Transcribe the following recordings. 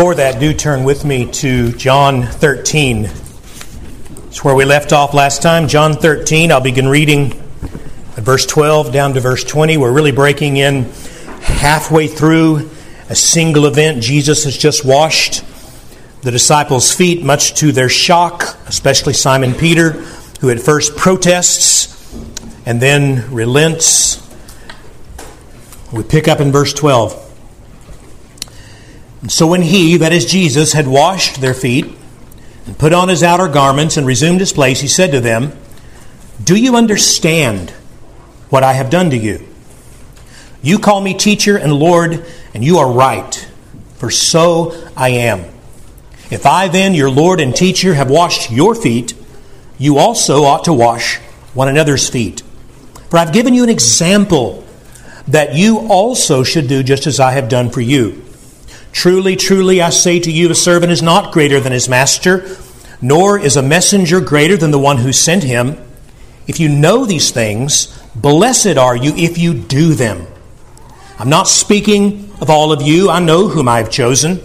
before that, do turn with me to John 13. It's where we left off last time. John 13. I'll begin reading at verse 12 down to verse 20. We're really breaking in halfway through a single event. Jesus has just washed the disciples' feet, much to their shock, especially Simon Peter, who at first protests and then relents. We pick up in verse 12. And so when he, that is Jesus, had washed their feet and put on his outer garments and resumed his place, he said to them, Do you understand what I have done to you? You call me teacher and Lord, and you are right, for so I am. If I then, your Lord and teacher, have washed your feet, you also ought to wash one another's feet. For I've given you an example that you also should do just as I have done for you. Truly, truly, I say to you, a servant is not greater than his master, nor is a messenger greater than the one who sent him. If you know these things, blessed are you if you do them. I'm not speaking of all of you, I know whom I have chosen.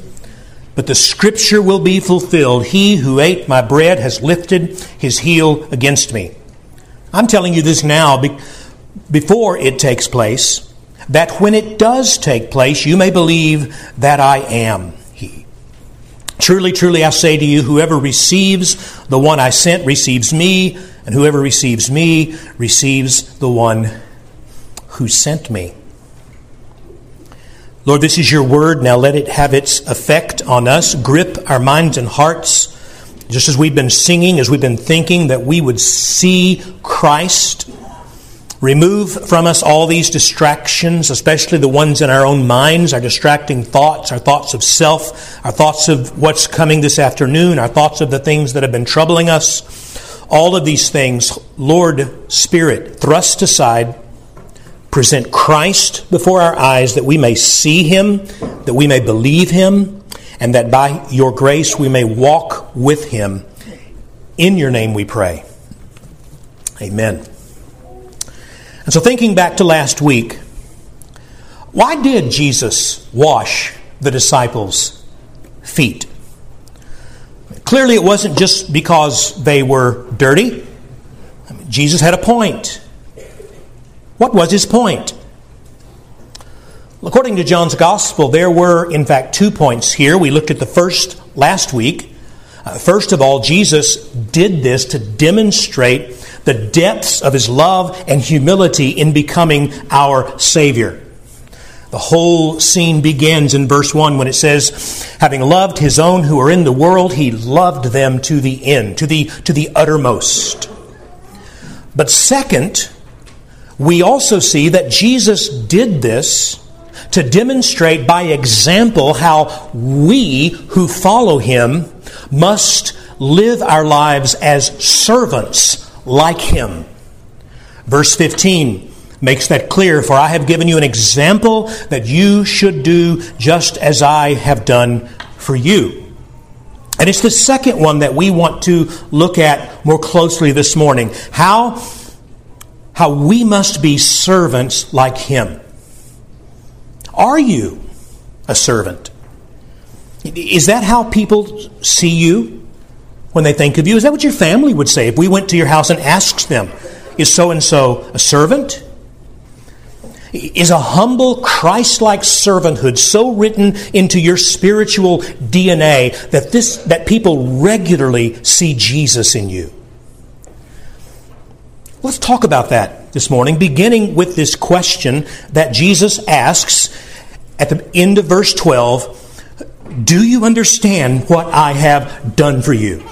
But the scripture will be fulfilled. He who ate my bread has lifted his heel against me. I'm telling you this now before it takes place that when it does take place, you may believe that I am He. Truly, truly, I say to you, whoever receives the one I sent receives me, and whoever receives me receives the one who sent me. Lord, this is your word. Now let it have its effect on us, grip our minds and hearts, just as we've been singing, as we've been thinking, that we would see Christ Remove from us all these distractions, especially the ones in our own minds, our distracting thoughts, our thoughts of self, our thoughts of what's coming this afternoon, our thoughts of the things that have been troubling us. All of these things, Lord Spirit, thrust aside, present Christ before our eyes that we may see Him, that we may believe Him, and that by your grace we may walk with Him. In your name we pray. Amen. And so, thinking back to last week, why did Jesus wash the disciples' feet? Clearly, it wasn't just because they were dirty. I mean, Jesus had a point. What was his point? According to John's Gospel, there were, in fact, two points here. We looked at the first last week. Uh, first of all, Jesus did this to demonstrate the depths of his love and humility in becoming our Savior. The whole scene begins in verse 1 when it says, Having loved his own who are in the world, he loved them to the end, to the, to the uttermost. But second, we also see that Jesus did this to demonstrate by example how we who follow him must live our lives as servants like him. Verse 15 makes that clear For I have given you an example that you should do just as I have done for you. And it's the second one that we want to look at more closely this morning. How, how we must be servants like him. Are you a servant? Is that how people see you? When they think of you? Is that what your family would say if we went to your house and asked them, Is so and so a servant? Is a humble, Christ like servanthood so written into your spiritual DNA that, this, that people regularly see Jesus in you? Let's talk about that this morning, beginning with this question that Jesus asks at the end of verse 12 Do you understand what I have done for you?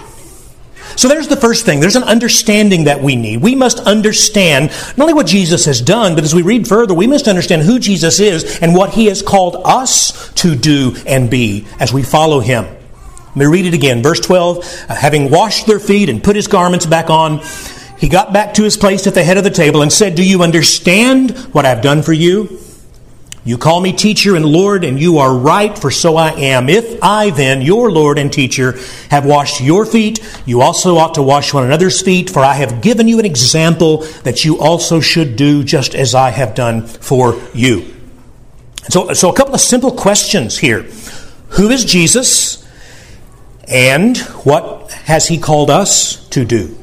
So there's the first thing. There's an understanding that we need. We must understand not only what Jesus has done, but as we read further, we must understand who Jesus is and what he has called us to do and be as we follow him. Let me read it again. Verse 12 uh, Having washed their feet and put his garments back on, he got back to his place at the head of the table and said, Do you understand what I've done for you? You call me teacher and Lord, and you are right, for so I am. If I then, your Lord and teacher, have washed your feet, you also ought to wash one another's feet, for I have given you an example that you also should do just as I have done for you. So, so a couple of simple questions here. Who is Jesus? And what has he called us to do?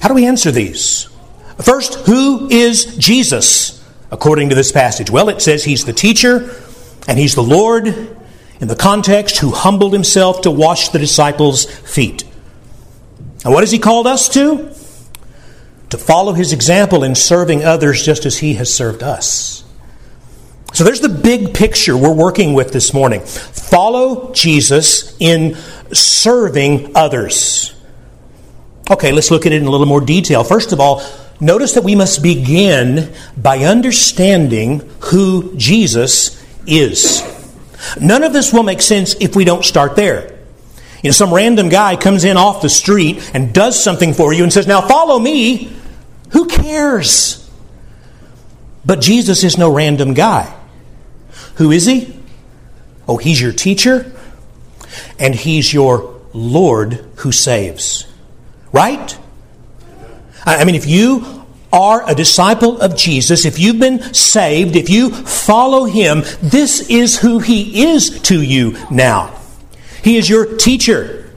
How do we answer these? First, who is Jesus according to this passage? Well, it says he's the teacher and he's the Lord in the context who humbled himself to wash the disciples' feet. And what has he called us to? To follow his example in serving others just as he has served us. So there's the big picture we're working with this morning. Follow Jesus in serving others. Okay, let's look at it in a little more detail. First of all, notice that we must begin by understanding who Jesus is. None of this will make sense if we don't start there. You know, some random guy comes in off the street and does something for you and says, Now follow me. Who cares? But Jesus is no random guy. Who is he? Oh, he's your teacher, and he's your Lord who saves. Right? I mean, if you are a disciple of Jesus, if you've been saved, if you follow him, this is who he is to you now. He is your teacher.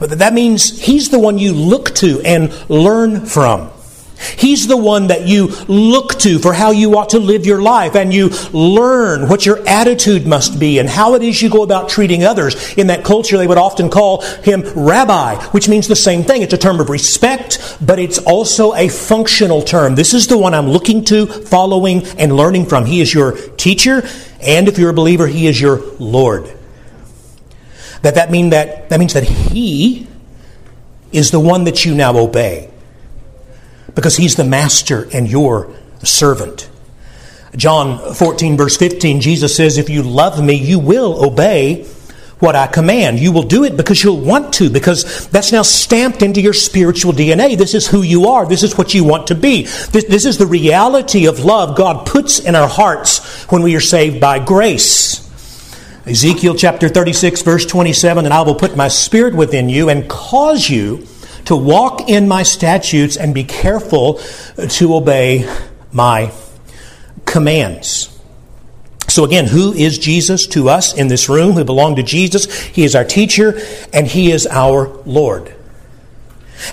That means he's the one you look to and learn from. He's the one that you look to for how you ought to live your life, and you learn what your attitude must be and how it is you go about treating others. In that culture, they would often call him rabbi, which means the same thing. It's a term of respect, but it's also a functional term. This is the one I'm looking to, following, and learning from. He is your teacher, and if you're a believer, he is your Lord. That that mean that that means that he is the one that you now obey because he's the master and you're the servant. John 14, verse 15, Jesus says, If you love me, you will obey what I command. You will do it because you'll want to, because that's now stamped into your spiritual DNA. This is who you are. This is what you want to be. This, this is the reality of love God puts in our hearts when we are saved by grace. Ezekiel chapter 36, verse 27, and I will put my spirit within you and cause you to walk in my statutes and be careful to obey my commands. So, again, who is Jesus to us in this room who belong to Jesus? He is our teacher and he is our Lord.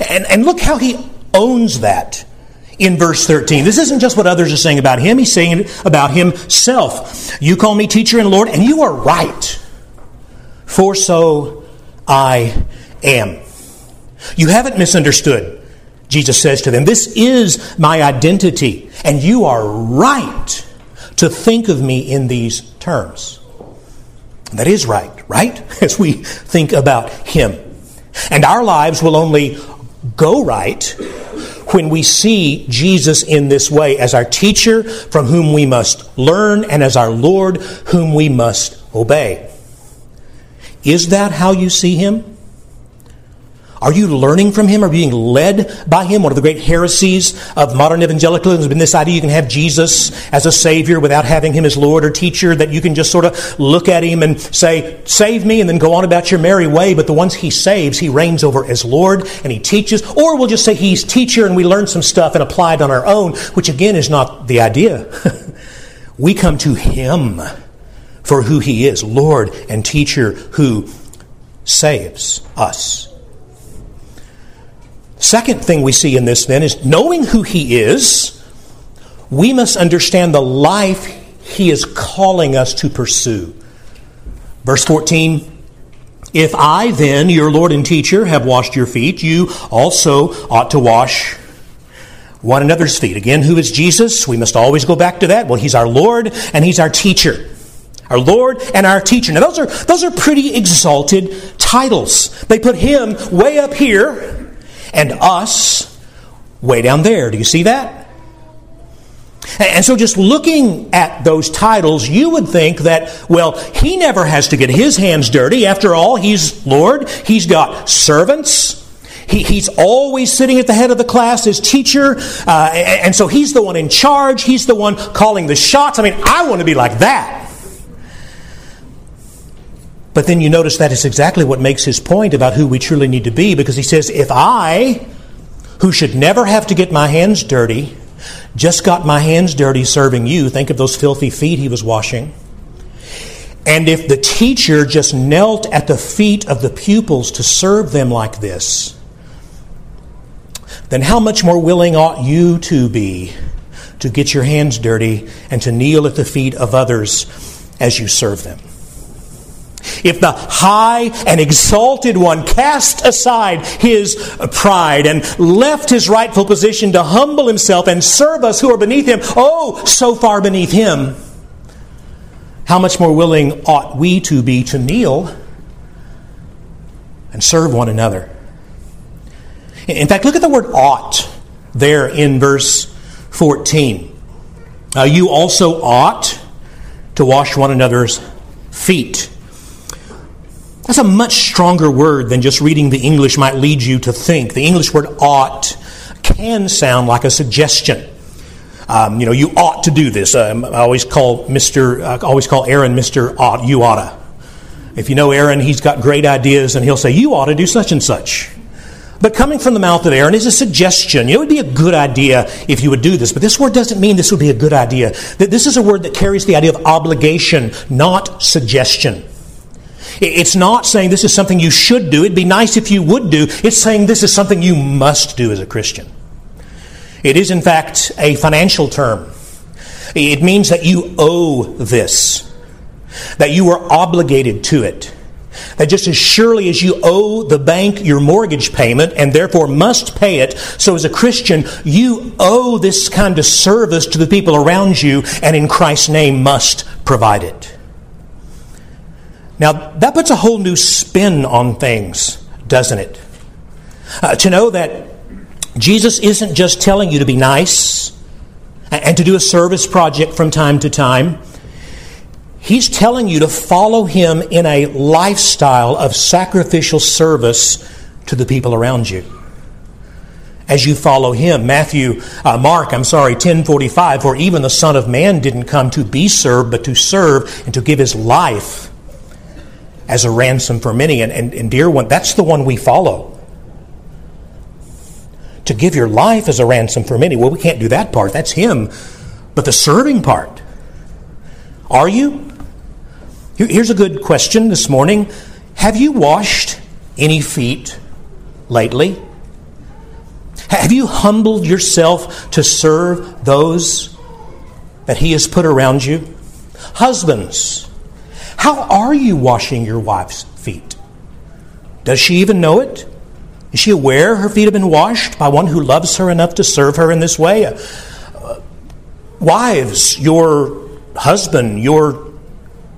And, and look how he owns that in verse 13. This isn't just what others are saying about him, he's saying it about himself. You call me teacher and Lord, and you are right, for so I am. You haven't misunderstood, Jesus says to them. This is my identity, and you are right to think of me in these terms. That is right, right? As we think about Him. And our lives will only go right when we see Jesus in this way as our teacher from whom we must learn and as our Lord whom we must obey. Is that how you see Him? Are you learning from him? Are you being led by him? One of the great heresies of modern evangelicalism has been this idea you can have Jesus as a Savior without having him as Lord or teacher, that you can just sort of look at him and say, Save me, and then go on about your merry way. But the ones he saves, he reigns over as Lord and he teaches. Or we'll just say he's teacher and we learn some stuff and apply it on our own, which again is not the idea. we come to him for who he is, Lord and teacher who saves us. Second thing we see in this then is knowing who He is, we must understand the life He is calling us to pursue. Verse 14 If I then, your Lord and teacher, have washed your feet, you also ought to wash one another's feet. Again, who is Jesus? We must always go back to that. Well, He's our Lord and He's our teacher. Our Lord and our teacher. Now, those are, those are pretty exalted titles. They put Him way up here and us way down there. Do you see that? And so, just looking at those titles, you would think that, well, he never has to get his hands dirty. After all, he's Lord, he's got servants. He, he's always sitting at the head of the class as teacher, uh, and so he's the one in charge. He's the one calling the shots. I mean, I want to be like that. But then you notice that is exactly what makes his point about who we truly need to be because he says, If I, who should never have to get my hands dirty, just got my hands dirty serving you, think of those filthy feet he was washing. And if the teacher just knelt at the feet of the pupils to serve them like this, then how much more willing ought you to be to get your hands dirty and to kneel at the feet of others as you serve them? If the high and exalted one cast aside his pride and left his rightful position to humble himself and serve us who are beneath him, oh, so far beneath him, how much more willing ought we to be to kneel and serve one another? In fact, look at the word ought there in verse 14. Uh, you also ought to wash one another's feet. That's a much stronger word than just reading the English might lead you to think. The English word ought can sound like a suggestion. Um, you know, you ought to do this. Um, I always call Mr. I always call Aaron Mr. Ought. You oughta. If you know Aaron, he's got great ideas, and he'll say, "You ought to do such and such." But coming from the mouth of Aaron is a suggestion. It would be a good idea if you would do this, but this word doesn't mean this would be a good idea. That this is a word that carries the idea of obligation, not suggestion. It's not saying this is something you should do. It'd be nice if you would do. It's saying this is something you must do as a Christian. It is, in fact, a financial term. It means that you owe this, that you are obligated to it. That just as surely as you owe the bank your mortgage payment and therefore must pay it, so as a Christian, you owe this kind of service to the people around you and in Christ's name must provide it. Now, that puts a whole new spin on things, doesn't it? Uh, to know that Jesus isn't just telling you to be nice and to do a service project from time to time. He's telling you to follow him in a lifestyle of sacrificial service to the people around you. As you follow him, Matthew, uh, Mark, I'm sorry, 1045, for even the Son of Man didn't come to be served, but to serve and to give his life as a ransom for many. And, and, and dear one, that's the one we follow. To give your life as a ransom for many. Well, we can't do that part. That's Him. But the serving part, are you? Here's a good question this morning Have you washed any feet lately? Have you humbled yourself to serve those that He has put around you? Husbands, how are you washing your wife's feet? Does she even know it? Is she aware her feet have been washed by one who loves her enough to serve her in this way? Uh, wives, your husband, your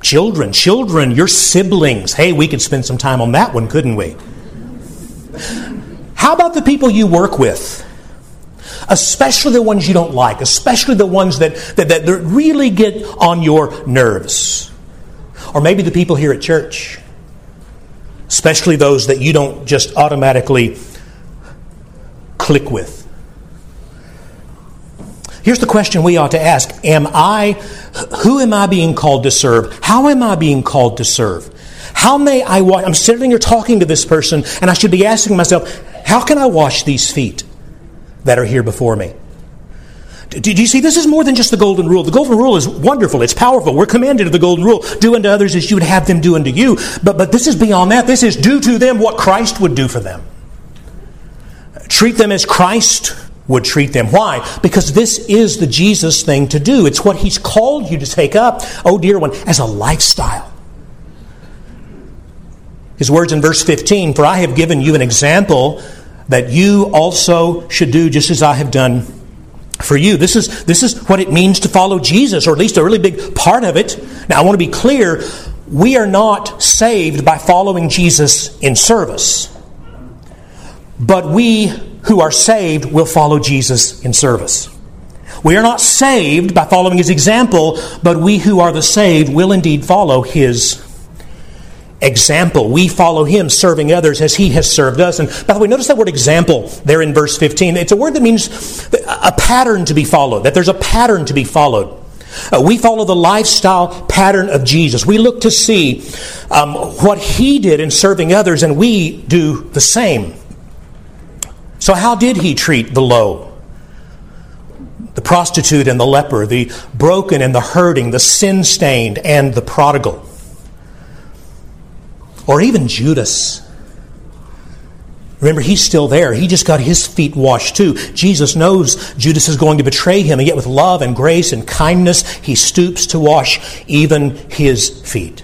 children, children, your siblings. Hey, we could spend some time on that one, couldn't we? How about the people you work with? Especially the ones you don't like, especially the ones that, that, that really get on your nerves. Or maybe the people here at church, especially those that you don't just automatically click with. Here's the question we ought to ask Am I, who am I being called to serve? How am I being called to serve? How may I wash? I'm sitting here talking to this person, and I should be asking myself, how can I wash these feet that are here before me? Do you see? This is more than just the golden rule. The golden rule is wonderful. It's powerful. We're commanded of the golden rule. Do unto others as you would have them do unto you. But, but this is beyond that. This is do to them what Christ would do for them. Treat them as Christ would treat them. Why? Because this is the Jesus thing to do. It's what He's called you to take up, oh dear one, as a lifestyle. His words in verse 15 For I have given you an example that you also should do just as I have done for you. This is, this is what it means to follow Jesus, or at least a really big part of it. Now, I want to be clear we are not saved by following Jesus in service, but we who are saved will follow Jesus in service. We are not saved by following his example, but we who are the saved will indeed follow his example. We follow him serving others as he has served us. And by the way, notice that word example there in verse 15. It's a word that means a pattern to be followed, that there's a pattern to be followed. Uh, we follow the lifestyle pattern of Jesus. We look to see um, what he did in serving others, and we do the same. So, how did he treat the low? The prostitute and the leper, the broken and the hurting, the sin stained and the prodigal. Or even Judas. Remember, he's still there. He just got his feet washed too. Jesus knows Judas is going to betray him, and yet with love and grace and kindness, he stoops to wash even his feet.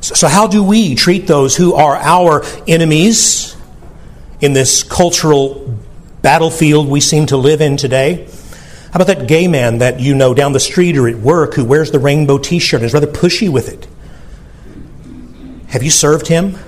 So, how do we treat those who are our enemies in this cultural battlefield we seem to live in today? How about that gay man that you know down the street or at work who wears the rainbow t shirt and is rather pushy with it? Have you served him?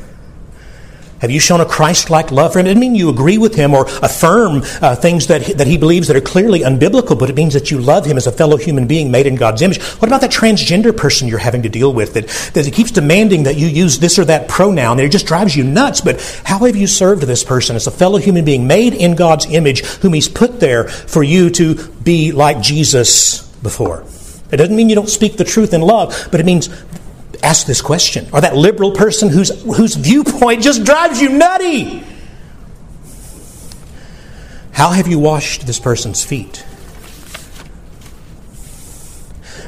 Have you shown a Christ like love for him? It doesn't mean you agree with him or affirm uh, things that he, that he believes that are clearly unbiblical, but it means that you love him as a fellow human being made in God's image. What about that transgender person you're having to deal with that, that keeps demanding that you use this or that pronoun and it just drives you nuts? But how have you served this person as a fellow human being made in God's image whom he's put there for you to be like Jesus before? It doesn't mean you don't speak the truth in love, but it means ask this question. Or that liberal person whose, whose viewpoint just drives you nutty. How have you washed this person's feet?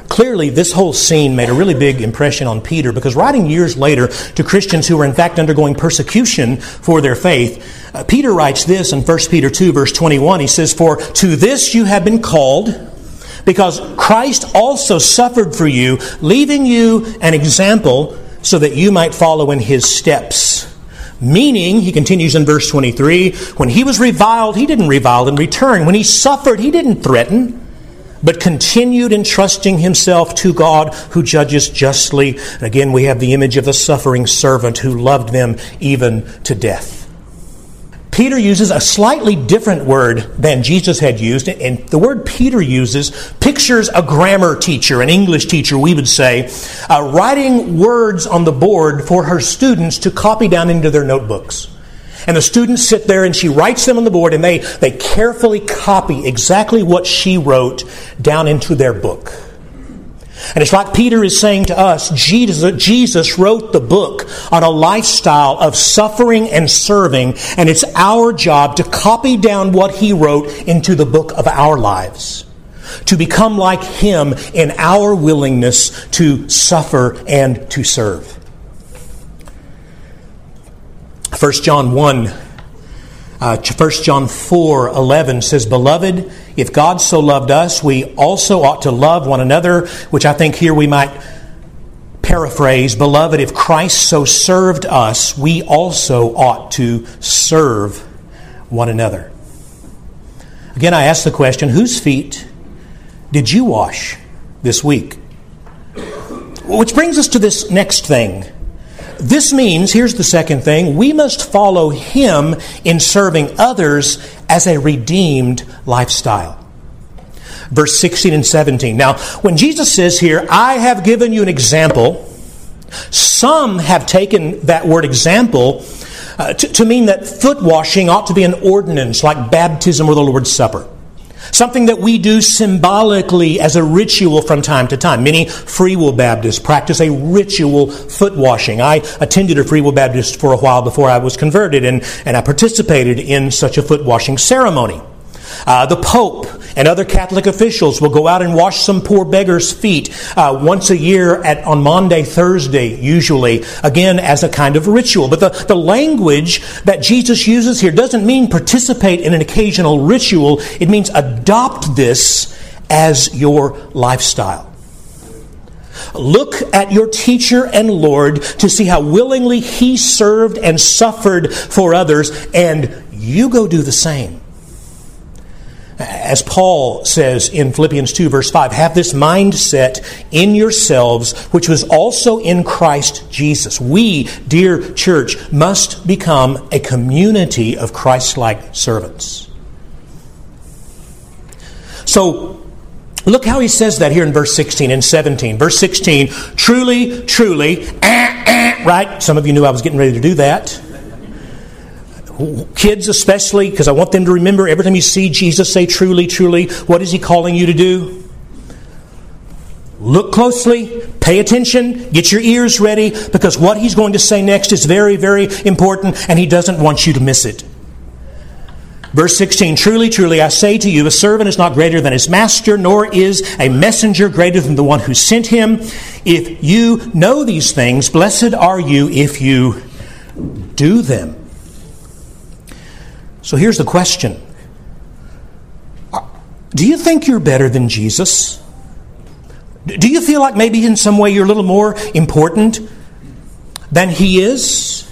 Clearly, this whole scene made a really big impression on Peter because writing years later to Christians who were in fact undergoing persecution for their faith, uh, Peter writes this in 1 Peter 2, verse 21. He says, For to this you have been called because Christ also suffered for you, leaving you an example so that you might follow in his steps. Meaning, he continues in verse 23, when he was reviled, he didn't revile in return. When he suffered, he didn't threaten, but continued entrusting himself to God who judges justly. Again, we have the image of the suffering servant who loved them even to death. Peter uses a slightly different word than Jesus had used, and the word Peter uses pictures a grammar teacher, an English teacher, we would say, uh, writing words on the board for her students to copy down into their notebooks. And the students sit there and she writes them on the board and they, they carefully copy exactly what she wrote down into their book. And it's like Peter is saying to us Jesus, Jesus wrote the book on a lifestyle of suffering and serving, and it's our job to copy down what he wrote into the book of our lives. To become like him in our willingness to suffer and to serve. 1 John 1 uh, 1 John 4 11 says, Beloved, if God so loved us, we also ought to love one another, which I think here we might paraphrase Beloved, if Christ so served us, we also ought to serve one another. Again, I ask the question whose feet did you wash this week? Which brings us to this next thing this means, here's the second thing, we must follow him in serving others as a redeemed lifestyle. Verse 16 and 17. Now, when Jesus says here, I have given you an example, some have taken that word example uh, to, to mean that foot washing ought to be an ordinance like baptism or the Lord's Supper. Something that we do symbolically as a ritual from time to time. Many Free Will Baptists practice a ritual foot washing. I attended a Free Will Baptist for a while before I was converted, and, and I participated in such a foot washing ceremony. Uh, the Pope and other Catholic officials will go out and wash some poor beggar's feet uh, once a year at, on Maundy, Thursday, usually, again as a kind of ritual. But the, the language that Jesus uses here doesn't mean participate in an occasional ritual, it means adopt this as your lifestyle. Look at your teacher and Lord to see how willingly he served and suffered for others, and you go do the same. As Paul says in Philippians 2, verse 5, have this mindset in yourselves, which was also in Christ Jesus. We, dear church, must become a community of Christ like servants. So, look how he says that here in verse 16 and 17. Verse 16, truly, truly, ah, ah, right? Some of you knew I was getting ready to do that kids especially, because I want them to remember every time you see Jesus say truly, truly, what is he calling you to do? Look closely, pay attention, get your ears ready, because what he's going to say next is very, very important, and he doesn't want you to miss it. Verse 16 Truly, truly, I say to you, a servant is not greater than his master, nor is a messenger greater than the one who sent him. If you know these things, blessed are you if you do them. So here's the question uh, Do you think you're better than Jesus? Do you feel like maybe in some way you're a little more important than he is?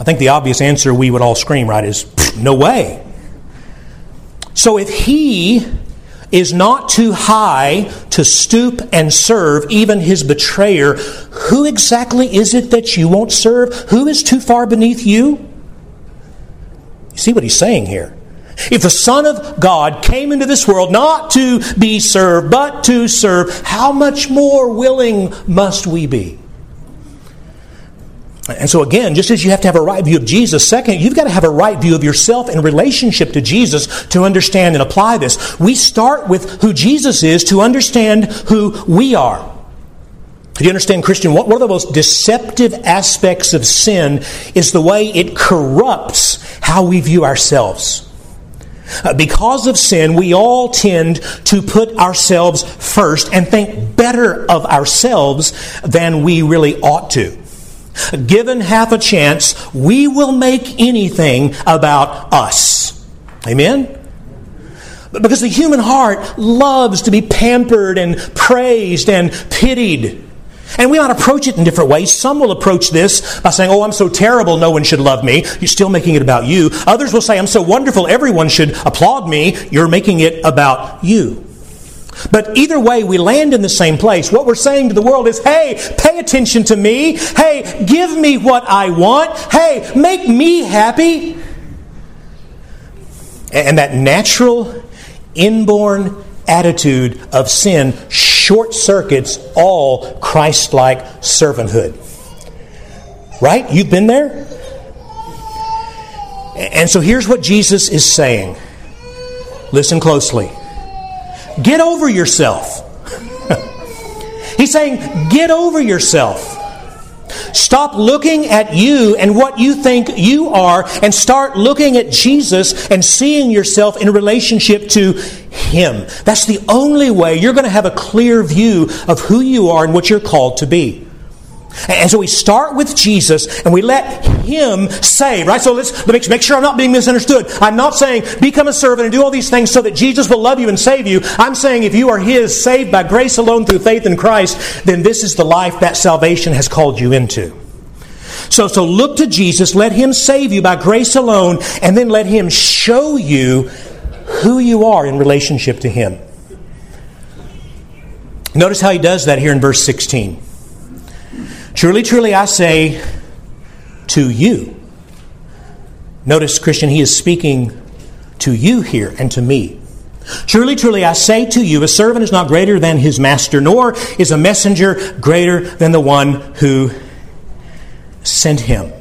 I think the obvious answer we would all scream, right, is no way. So if he is not too high to stoop and serve even his betrayer, who exactly is it that you won't serve? Who is too far beneath you? You see what he's saying here. If the Son of God came into this world not to be served, but to serve, how much more willing must we be? And so, again, just as you have to have a right view of Jesus, second, you've got to have a right view of yourself in relationship to Jesus to understand and apply this. We start with who Jesus is to understand who we are. Do you understand, Christian? One of the most deceptive aspects of sin is the way it corrupts how we view ourselves. Uh, because of sin, we all tend to put ourselves first and think better of ourselves than we really ought to. Given half a chance, we will make anything about us. Amen? Because the human heart loves to be pampered and praised and pitied. And we might approach it in different ways. Some will approach this by saying, Oh, I'm so terrible, no one should love me. You're still making it about you. Others will say, I'm so wonderful, everyone should applaud me. You're making it about you. But either way, we land in the same place. What we're saying to the world is, hey, pay attention to me. Hey, give me what I want. Hey, make me happy. And that natural, inborn attitude of sin short circuits all Christ like servanthood. Right? You've been there? And so here's what Jesus is saying. Listen closely. Get over yourself. He's saying, get over yourself. Stop looking at you and what you think you are and start looking at Jesus and seeing yourself in relationship to Him. That's the only way you're going to have a clear view of who you are and what you're called to be. And so we start with Jesus and we let Him save, right? So let's, let's make sure I'm not being misunderstood. I'm not saying become a servant and do all these things so that Jesus will love you and save you. I'm saying if you are His, saved by grace alone through faith in Christ, then this is the life that salvation has called you into. So, so look to Jesus, let Him save you by grace alone, and then let Him show you who you are in relationship to Him. Notice how He does that here in verse 16. Truly, truly, I say to you. Notice, Christian, he is speaking to you here and to me. Truly, truly, I say to you, a servant is not greater than his master, nor is a messenger greater than the one who sent him.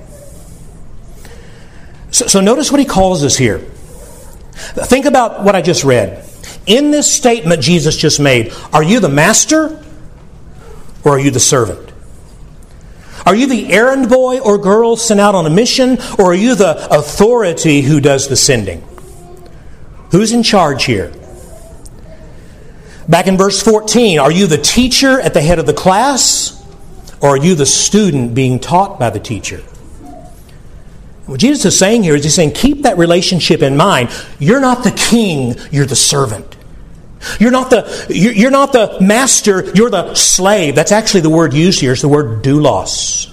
So, so notice what he calls us here. Think about what I just read. In this statement Jesus just made, are you the master or are you the servant? Are you the errand boy or girl sent out on a mission, or are you the authority who does the sending? Who's in charge here? Back in verse 14, are you the teacher at the head of the class, or are you the student being taught by the teacher? What Jesus is saying here is he's saying, keep that relationship in mind. You're not the king, you're the servant. You're not the, you're not the master, you're the slave. That's actually the word used here, is the word doulos.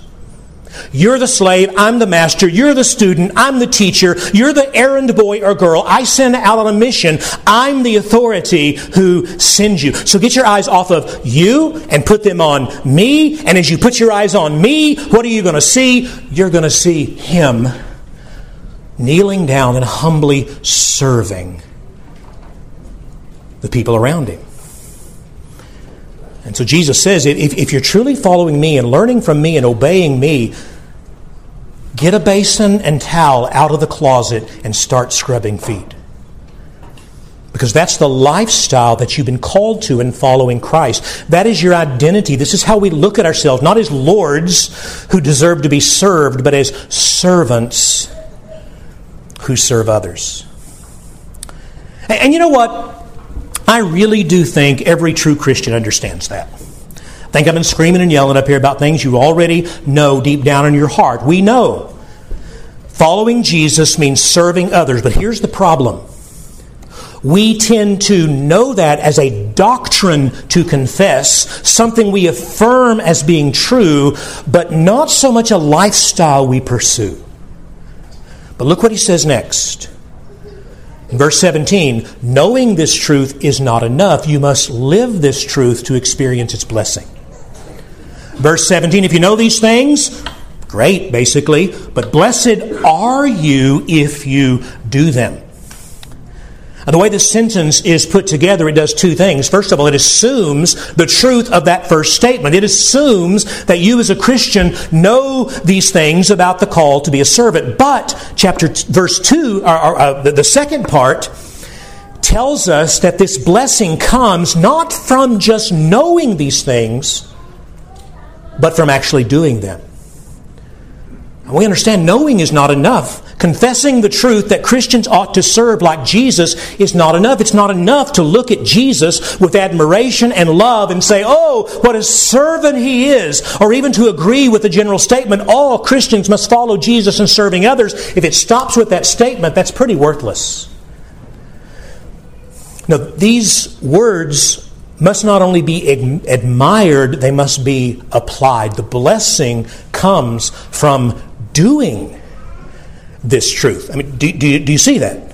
You're the slave, I'm the master, you're the student, I'm the teacher, you're the errand boy or girl. I send out on a mission. I'm the authority who sends you. So get your eyes off of you and put them on me. And as you put your eyes on me, what are you going to see? You're going to see Him kneeling down and humbly serving the people around him. And so Jesus says, if, if you're truly following me and learning from me and obeying me, get a basin and towel out of the closet and start scrubbing feet. Because that's the lifestyle that you've been called to in following Christ. That is your identity. This is how we look at ourselves, not as lords who deserve to be served, but as servants who serve others. And you know what? I really do think every true Christian understands that. I think I've been screaming and yelling up here about things you already know deep down in your heart. We know. Following Jesus means serving others, but here's the problem. We tend to know that as a doctrine to confess, something we affirm as being true, but not so much a lifestyle we pursue. But look what he says next. Verse 17, knowing this truth is not enough. You must live this truth to experience its blessing. Verse 17, if you know these things, great, basically, but blessed are you if you do them. The way this sentence is put together, it does two things. First of all, it assumes the truth of that first statement. It assumes that you as a Christian know these things about the call to be a servant. But chapter verse 2, or, or uh, the, the second part, tells us that this blessing comes not from just knowing these things, but from actually doing them. And we understand knowing is not enough. Confessing the truth that Christians ought to serve like Jesus is not enough. It's not enough to look at Jesus with admiration and love and say, oh, what a servant he is, or even to agree with the general statement, all Christians must follow Jesus in serving others. If it stops with that statement, that's pretty worthless. Now, these words must not only be admired, they must be applied. The blessing comes from doing this truth. I mean, do, do, do you see that?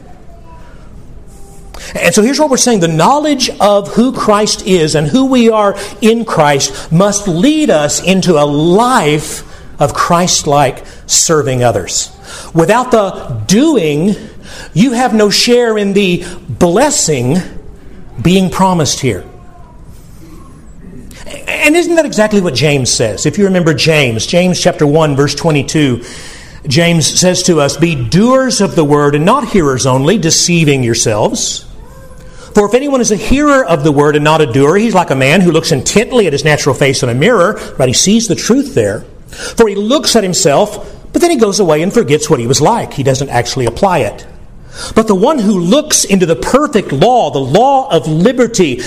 And so here's what we're saying the knowledge of who Christ is and who we are in Christ must lead us into a life of Christ like serving others. Without the doing, you have no share in the blessing being promised here. And isn't that exactly what James says? If you remember James, James chapter 1 verse 22, James says to us, Be doers of the word and not hearers only, deceiving yourselves. For if anyone is a hearer of the word and not a doer, he's like a man who looks intently at his natural face in a mirror, but he sees the truth there. For he looks at himself, but then he goes away and forgets what he was like. He doesn't actually apply it. But the one who looks into the perfect law, the law of liberty,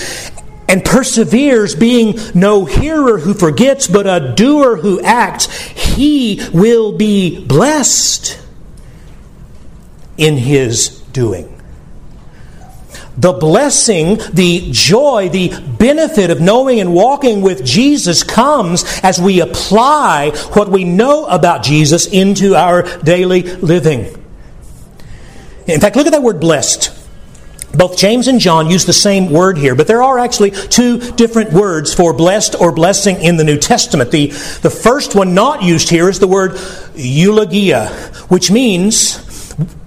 and perseveres, being no hearer who forgets, but a doer who acts, he will be blessed in his doing. The blessing, the joy, the benefit of knowing and walking with Jesus comes as we apply what we know about Jesus into our daily living. In fact, look at that word blessed. Both James and John use the same word here, but there are actually two different words for blessed or blessing in the New Testament. The, the first one not used here is the word eulogia, which means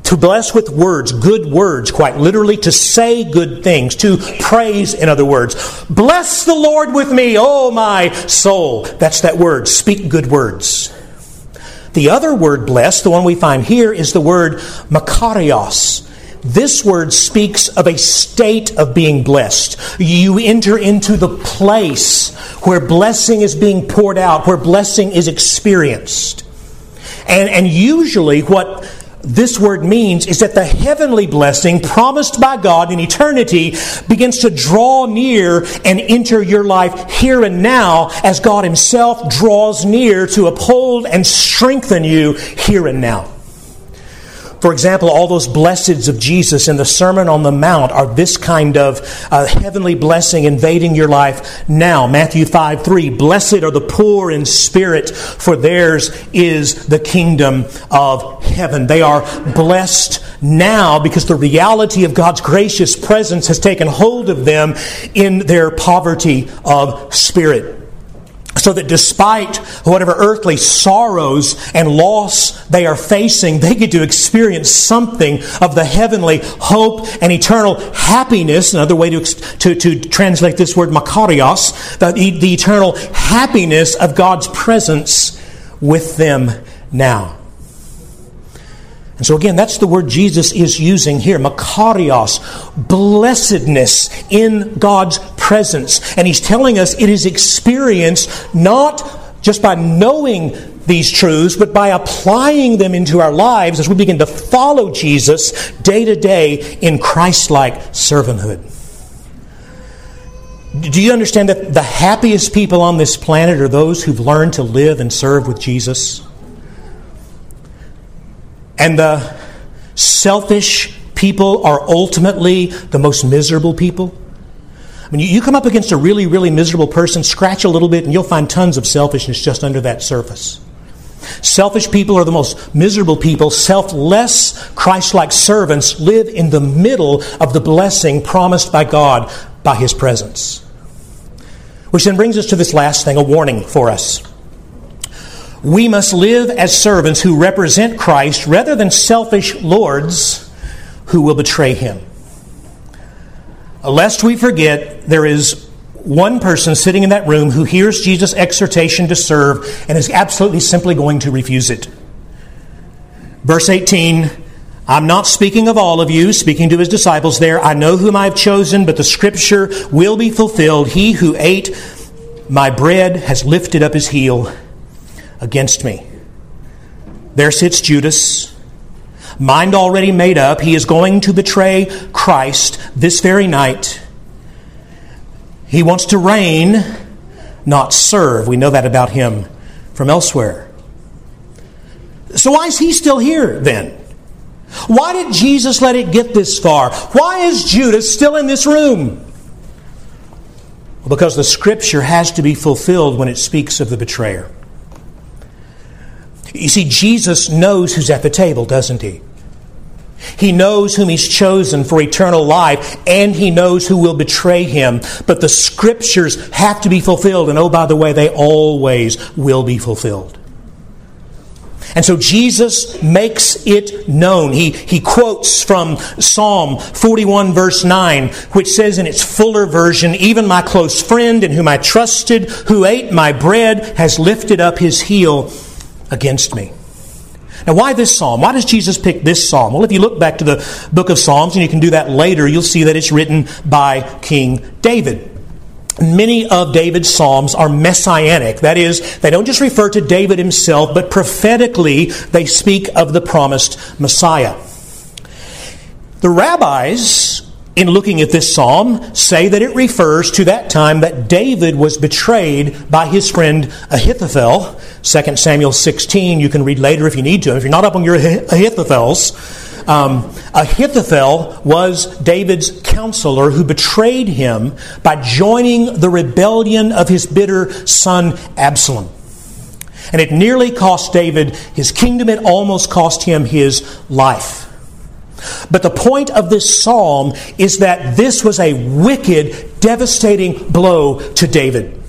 to bless with words, good words, quite literally, to say good things, to praise, in other words. Bless the Lord with me, oh my soul. That's that word. Speak good words. The other word blessed, the one we find here, is the word makarios this word speaks of a state of being blessed. You enter into the place where blessing is being poured out, where blessing is experienced. And, and usually, what this word means is that the heavenly blessing promised by God in eternity begins to draw near and enter your life here and now as God Himself draws near to uphold and strengthen you here and now. For example, all those blesseds of Jesus in the Sermon on the Mount are this kind of uh, heavenly blessing invading your life now. Matthew 5 3 Blessed are the poor in spirit, for theirs is the kingdom of heaven. They are blessed now because the reality of God's gracious presence has taken hold of them in their poverty of spirit so that despite whatever earthly sorrows and loss they are facing, they get to experience something of the heavenly hope and eternal happiness. Another way to, to, to translate this word, makarios, the, the eternal happiness of God's presence with them now. And so, again, that's the word Jesus is using here makarios, blessedness in God's presence. And he's telling us it is experienced not just by knowing these truths, but by applying them into our lives as we begin to follow Jesus day to day in Christ like servanthood. Do you understand that the happiest people on this planet are those who've learned to live and serve with Jesus? And the selfish people are ultimately the most miserable people? I mean, you come up against a really, really miserable person, scratch a little bit, and you'll find tons of selfishness just under that surface. Selfish people are the most miserable people. Selfless, Christ like servants live in the middle of the blessing promised by God by His presence. Which then brings us to this last thing a warning for us. We must live as servants who represent Christ rather than selfish lords who will betray Him. Uh, lest we forget, there is one person sitting in that room who hears Jesus' exhortation to serve and is absolutely simply going to refuse it. Verse 18 I'm not speaking of all of you, speaking to his disciples there. I know whom I've chosen, but the scripture will be fulfilled. He who ate my bread has lifted up his heel against me. There sits Judas, mind already made up. He is going to betray Christ this very night. He wants to reign, not serve. We know that about him from elsewhere. So, why is he still here then? Why did Jesus let it get this far? Why is Judas still in this room? Because the scripture has to be fulfilled when it speaks of the betrayer. You see, Jesus knows who's at the table, doesn't he? He knows whom he's chosen for eternal life, and he knows who will betray him. But the scriptures have to be fulfilled, and oh, by the way, they always will be fulfilled. And so Jesus makes it known. He, he quotes from Psalm 41, verse 9, which says in its fuller version, Even my close friend in whom I trusted, who ate my bread, has lifted up his heel against me. Now, why this psalm? Why does Jesus pick this psalm? Well, if you look back to the book of Psalms, and you can do that later, you'll see that it's written by King David. Many of David's psalms are messianic. That is, they don't just refer to David himself, but prophetically they speak of the promised Messiah. The rabbis in looking at this psalm, say that it refers to that time that David was betrayed by his friend Ahithophel. 2 Samuel 16, you can read later if you need to. If you're not up on your Ahithophels, um, Ahithophel was David's counselor who betrayed him by joining the rebellion of his bitter son Absalom. And it nearly cost David his kingdom, it almost cost him his life. But the point of this psalm is that this was a wicked, devastating blow to David.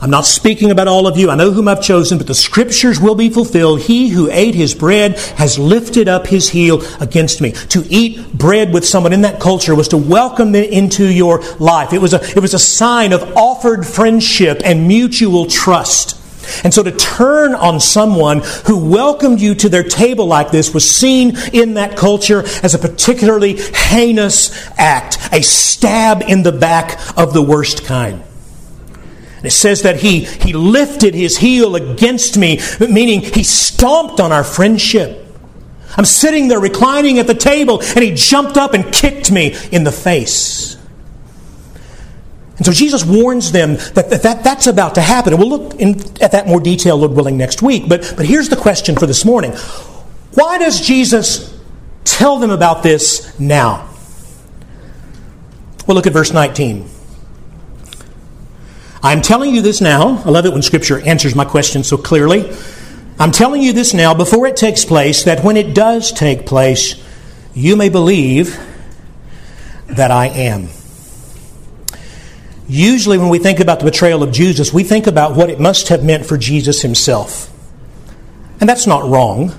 I'm not speaking about all of you. I know whom I've chosen, but the scriptures will be fulfilled. He who ate his bread has lifted up his heel against me. To eat bread with someone in that culture was to welcome them into your life. It was a, it was a sign of offered friendship and mutual trust. And so to turn on someone who welcomed you to their table like this was seen in that culture as a particularly heinous act, a stab in the back of the worst kind. And it says that he, he lifted his heel against me, meaning he stomped on our friendship. I'm sitting there reclining at the table, and he jumped up and kicked me in the face. And so Jesus warns them that, that, that that's about to happen. And we'll look in, at that more detail, Lord willing, next week. But, but here's the question for this morning Why does Jesus tell them about this now? Well, look at verse 19. I'm telling you this now. I love it when Scripture answers my question so clearly. I'm telling you this now before it takes place, that when it does take place, you may believe that I am. Usually, when we think about the betrayal of Jesus, we think about what it must have meant for Jesus himself. And that's not wrong.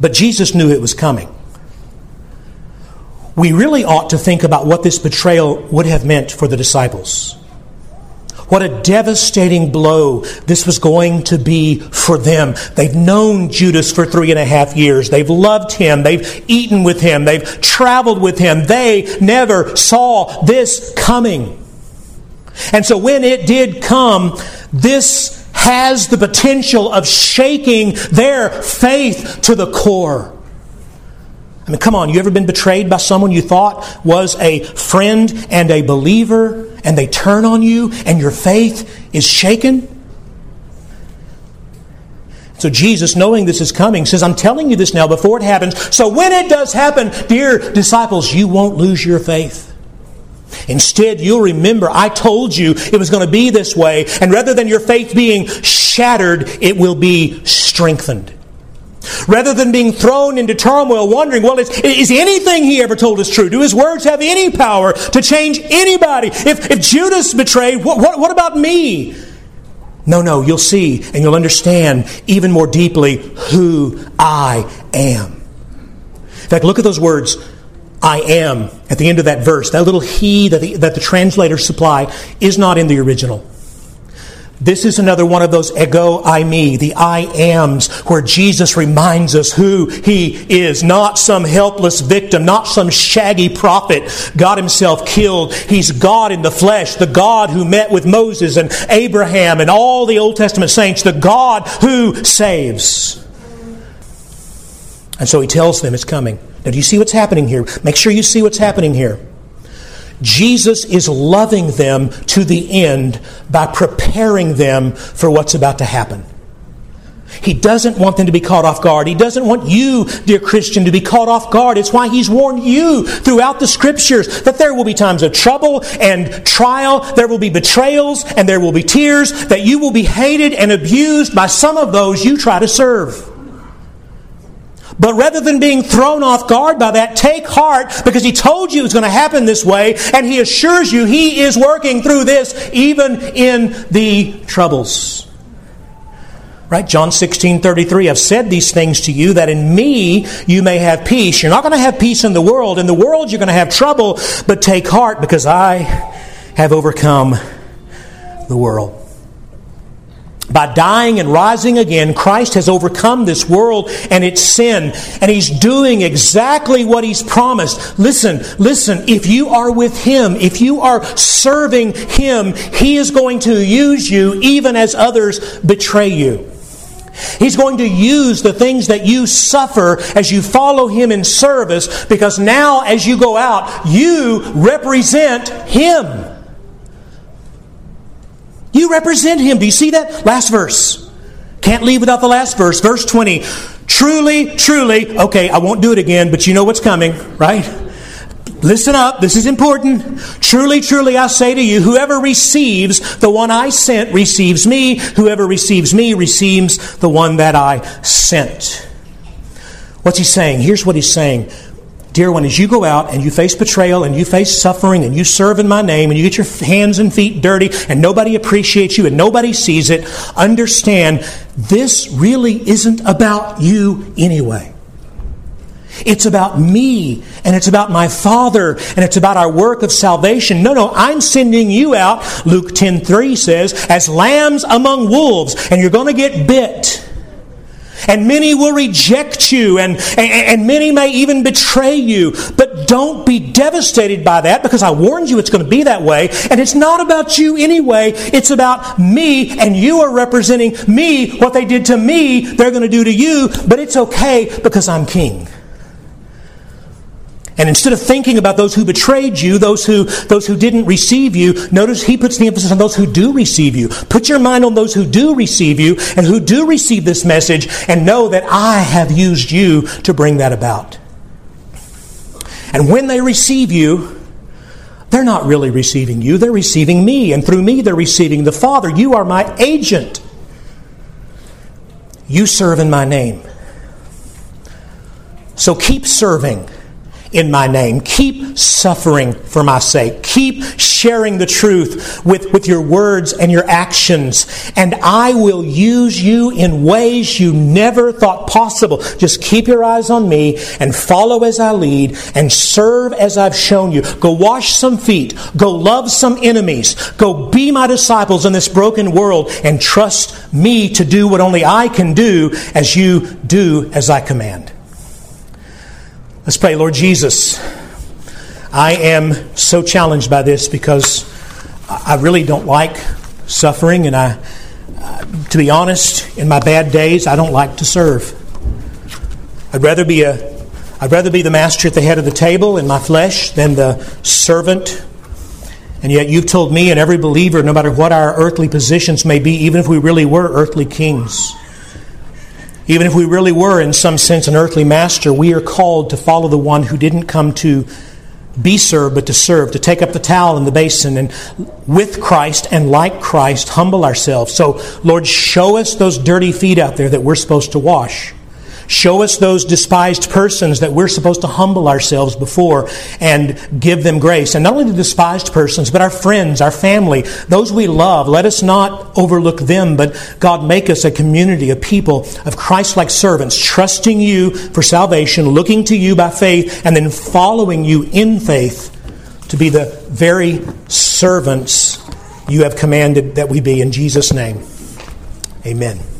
But Jesus knew it was coming. We really ought to think about what this betrayal would have meant for the disciples. What a devastating blow this was going to be for them. They've known Judas for three and a half years. They've loved him. They've eaten with him. They've traveled with him. They never saw this coming. And so when it did come, this has the potential of shaking their faith to the core. I mean, come on, you ever been betrayed by someone you thought was a friend and a believer, and they turn on you and your faith is shaken? So Jesus, knowing this is coming, says, I'm telling you this now before it happens. So when it does happen, dear disciples, you won't lose your faith. Instead, you'll remember I told you it was going to be this way, and rather than your faith being shattered, it will be strengthened. Rather than being thrown into turmoil, wondering, well, is, is anything he ever told us true? Do his words have any power to change anybody? If, if Judas betrayed, what, what, what about me? No, no, you'll see and you'll understand even more deeply who I am. In fact, look at those words, I am, at the end of that verse. That little he that the, that the translators supply is not in the original. This is another one of those ego eimi, the I ams, where Jesus reminds us who He is. Not some helpless victim, not some shaggy prophet God Himself killed. He's God in the flesh, the God who met with Moses and Abraham and all the Old Testament saints, the God who saves. And so He tells them it's coming. Now, do you see what's happening here? Make sure you see what's happening here. Jesus is loving them to the end by preparing them for what's about to happen. He doesn't want them to be caught off guard. He doesn't want you, dear Christian, to be caught off guard. It's why He's warned you throughout the Scriptures that there will be times of trouble and trial, there will be betrayals, and there will be tears, that you will be hated and abused by some of those you try to serve. But rather than being thrown off guard by that, take heart because he told you it's going to happen this way, and he assures you he is working through this even in the troubles. Right? John 16 33. I've said these things to you that in me you may have peace. You're not going to have peace in the world. In the world you're going to have trouble, but take heart because I have overcome the world. By dying and rising again, Christ has overcome this world and its sin, and He's doing exactly what He's promised. Listen, listen, if you are with Him, if you are serving Him, He is going to use you even as others betray you. He's going to use the things that you suffer as you follow Him in service because now, as you go out, you represent Him. You represent him. Do you see that? Last verse. Can't leave without the last verse. Verse 20. Truly, truly, okay, I won't do it again, but you know what's coming, right? Listen up, this is important. Truly, truly, I say to you, whoever receives the one I sent receives me. Whoever receives me receives the one that I sent. What's he saying? Here's what he's saying Dear one, as you go out and you face betrayal and you face suffering and you serve in my name and you get your hands and feet dirty and nobody appreciates you and nobody sees it, understand this really isn't about you anyway. It's about me and it's about my Father and it's about our work of salvation. No, no, I'm sending you out, Luke 10:3 says, as lambs among wolves and you're going to get bit. And many will reject you, and, and, many may even betray you. But don't be devastated by that because I warned you it's going to be that way. And it's not about you anyway, it's about me, and you are representing me. What they did to me, they're going to do to you, but it's okay because I'm king. And instead of thinking about those who betrayed you, those who, those who didn't receive you, notice he puts the emphasis on those who do receive you. Put your mind on those who do receive you and who do receive this message and know that I have used you to bring that about. And when they receive you, they're not really receiving you, they're receiving me. And through me, they're receiving the Father. You are my agent. You serve in my name. So keep serving in my name. Keep suffering for my sake. Keep sharing the truth with, with your words and your actions. And I will use you in ways you never thought possible. Just keep your eyes on me and follow as I lead and serve as I've shown you. Go wash some feet. Go love some enemies. Go be my disciples in this broken world and trust me to do what only I can do as you do as I command. Let's pray, Lord Jesus. I am so challenged by this because I really don't like suffering, and I uh, to be honest, in my bad days, I don't like to serve. I'd rather be a I'd rather be the master at the head of the table in my flesh than the servant. And yet you've told me and every believer, no matter what our earthly positions may be, even if we really were earthly kings, even if we really were, in some sense, an earthly master, we are called to follow the one who didn't come to be served, but to serve, to take up the towel and the basin, and with Christ and like Christ, humble ourselves. So, Lord, show us those dirty feet out there that we're supposed to wash. Show us those despised persons that we're supposed to humble ourselves before and give them grace. And not only the despised persons, but our friends, our family, those we love. Let us not overlook them, but God, make us a community, a people of Christ like servants, trusting you for salvation, looking to you by faith, and then following you in faith to be the very servants you have commanded that we be. In Jesus' name, amen.